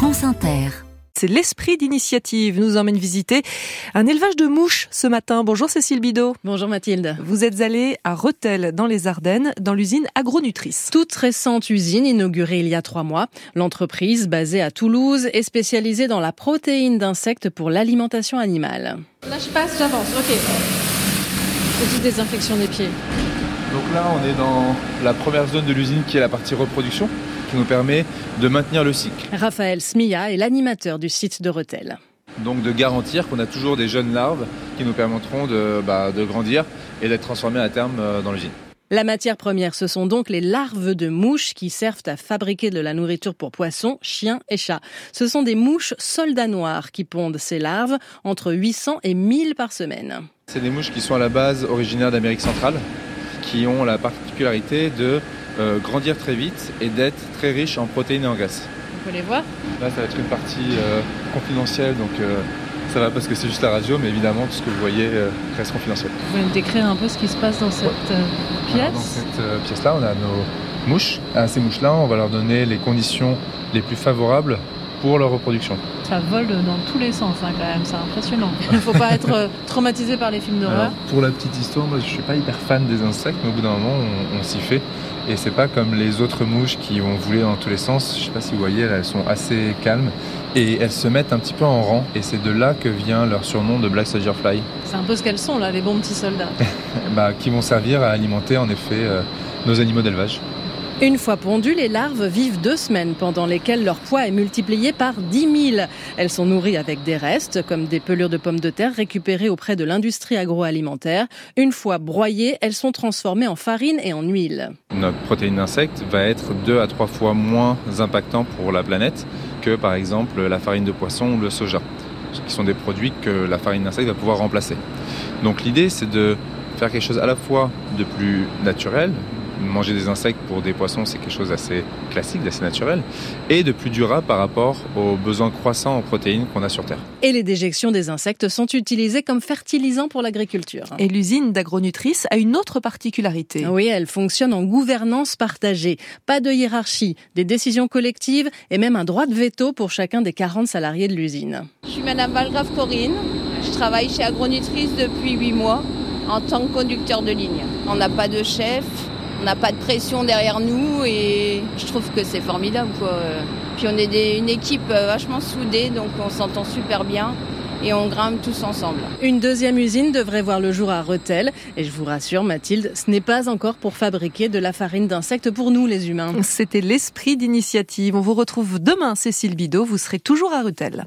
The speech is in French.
France Inter. C'est l'esprit d'initiative nous emmène visiter un élevage de mouches ce matin. Bonjour Cécile Bidot. Bonjour Mathilde. Vous êtes allée à Rethel dans les Ardennes, dans l'usine Agronutrice. Toute récente usine inaugurée il y a trois mois. L'entreprise, basée à Toulouse, est spécialisée dans la protéine d'insectes pour l'alimentation animale. Là je passe, j'avance, ok. Petite désinfection des pieds. Donc là on est dans la première zone de l'usine qui est la partie reproduction qui nous permet de maintenir le cycle. Raphaël Smia est l'animateur du site de Rethel. Donc de garantir qu'on a toujours des jeunes larves qui nous permettront de, bah, de grandir et d'être transformées à terme euh, dans l'usine. La matière première, ce sont donc les larves de mouches qui servent à fabriquer de la nourriture pour poissons, chiens et chats. Ce sont des mouches soldats noirs qui pondent ces larves entre 800 et 1000 par semaine. C'est des mouches qui sont à la base originaires d'Amérique centrale, qui ont la particularité de euh, grandir très vite et d'être très riche en protéines et en graisses. On peut les voir Là, ça va être une partie euh, confidentielle, donc euh, ça va parce que c'est juste la radio, mais évidemment, tout ce que vous voyez reste confidentiel. Vous pouvez me décrire un peu ce qui se passe dans cette pièce Dans cette pièce-là, on a nos mouches. À ces mouches-là, on va leur donner les conditions les plus favorables pour leur reproduction. Ça vole dans tous les sens hein, quand même, c'est impressionnant. Il ne faut pas être traumatisé par les films d'horreur. Pour la petite histoire, moi je ne suis pas hyper fan des insectes, mais au bout d'un moment on, on s'y fait. Et c'est pas comme les autres mouches qui vont voler dans tous les sens. Je sais pas si vous voyez, elles sont assez calmes et elles se mettent un petit peu en rang. Et c'est de là que vient leur surnom de Black Soldier Fly. C'est un peu ce qu'elles sont là, les bons petits soldats. bah, qui vont servir à alimenter en effet euh, nos animaux d'élevage. Une fois pondues, les larves vivent deux semaines pendant lesquelles leur poids est multiplié par 10 000. Elles sont nourries avec des restes, comme des pelures de pommes de terre récupérées auprès de l'industrie agroalimentaire. Une fois broyées, elles sont transformées en farine et en huile. Notre protéine d'insecte va être deux à trois fois moins impactant pour la planète que par exemple la farine de poisson ou le soja, qui sont des produits que la farine d'insecte va pouvoir remplacer. Donc l'idée c'est de faire quelque chose à la fois de plus naturel, manger des insectes pour des poissons, c'est quelque chose d'assez classique, d'assez naturel, et de plus durable par rapport aux besoins croissants en protéines qu'on a sur Terre. Et les déjections des insectes sont utilisées comme fertilisants pour l'agriculture. Et l'usine d'agronutrice a une autre particularité. Oui, elle fonctionne en gouvernance partagée. Pas de hiérarchie, des décisions collectives et même un droit de veto pour chacun des 40 salariés de l'usine. Je suis Madame Valgrave Corinne. Je travaille chez Agronutrice depuis 8 mois en tant que conducteur de ligne. On n'a pas de chef, on n'a pas de pression derrière nous et je trouve que c'est formidable. Quoi. Puis on est une équipe euh, vachement soudée, donc on s'entend super bien et on grimpe tous ensemble. Une deuxième usine devrait voir le jour à Rethel. Et je vous rassure, Mathilde, ce n'est pas encore pour fabriquer de la farine d'insectes pour nous, les humains. C'était l'esprit d'initiative. On vous retrouve demain, Cécile Bidot. Vous serez toujours à Rethel.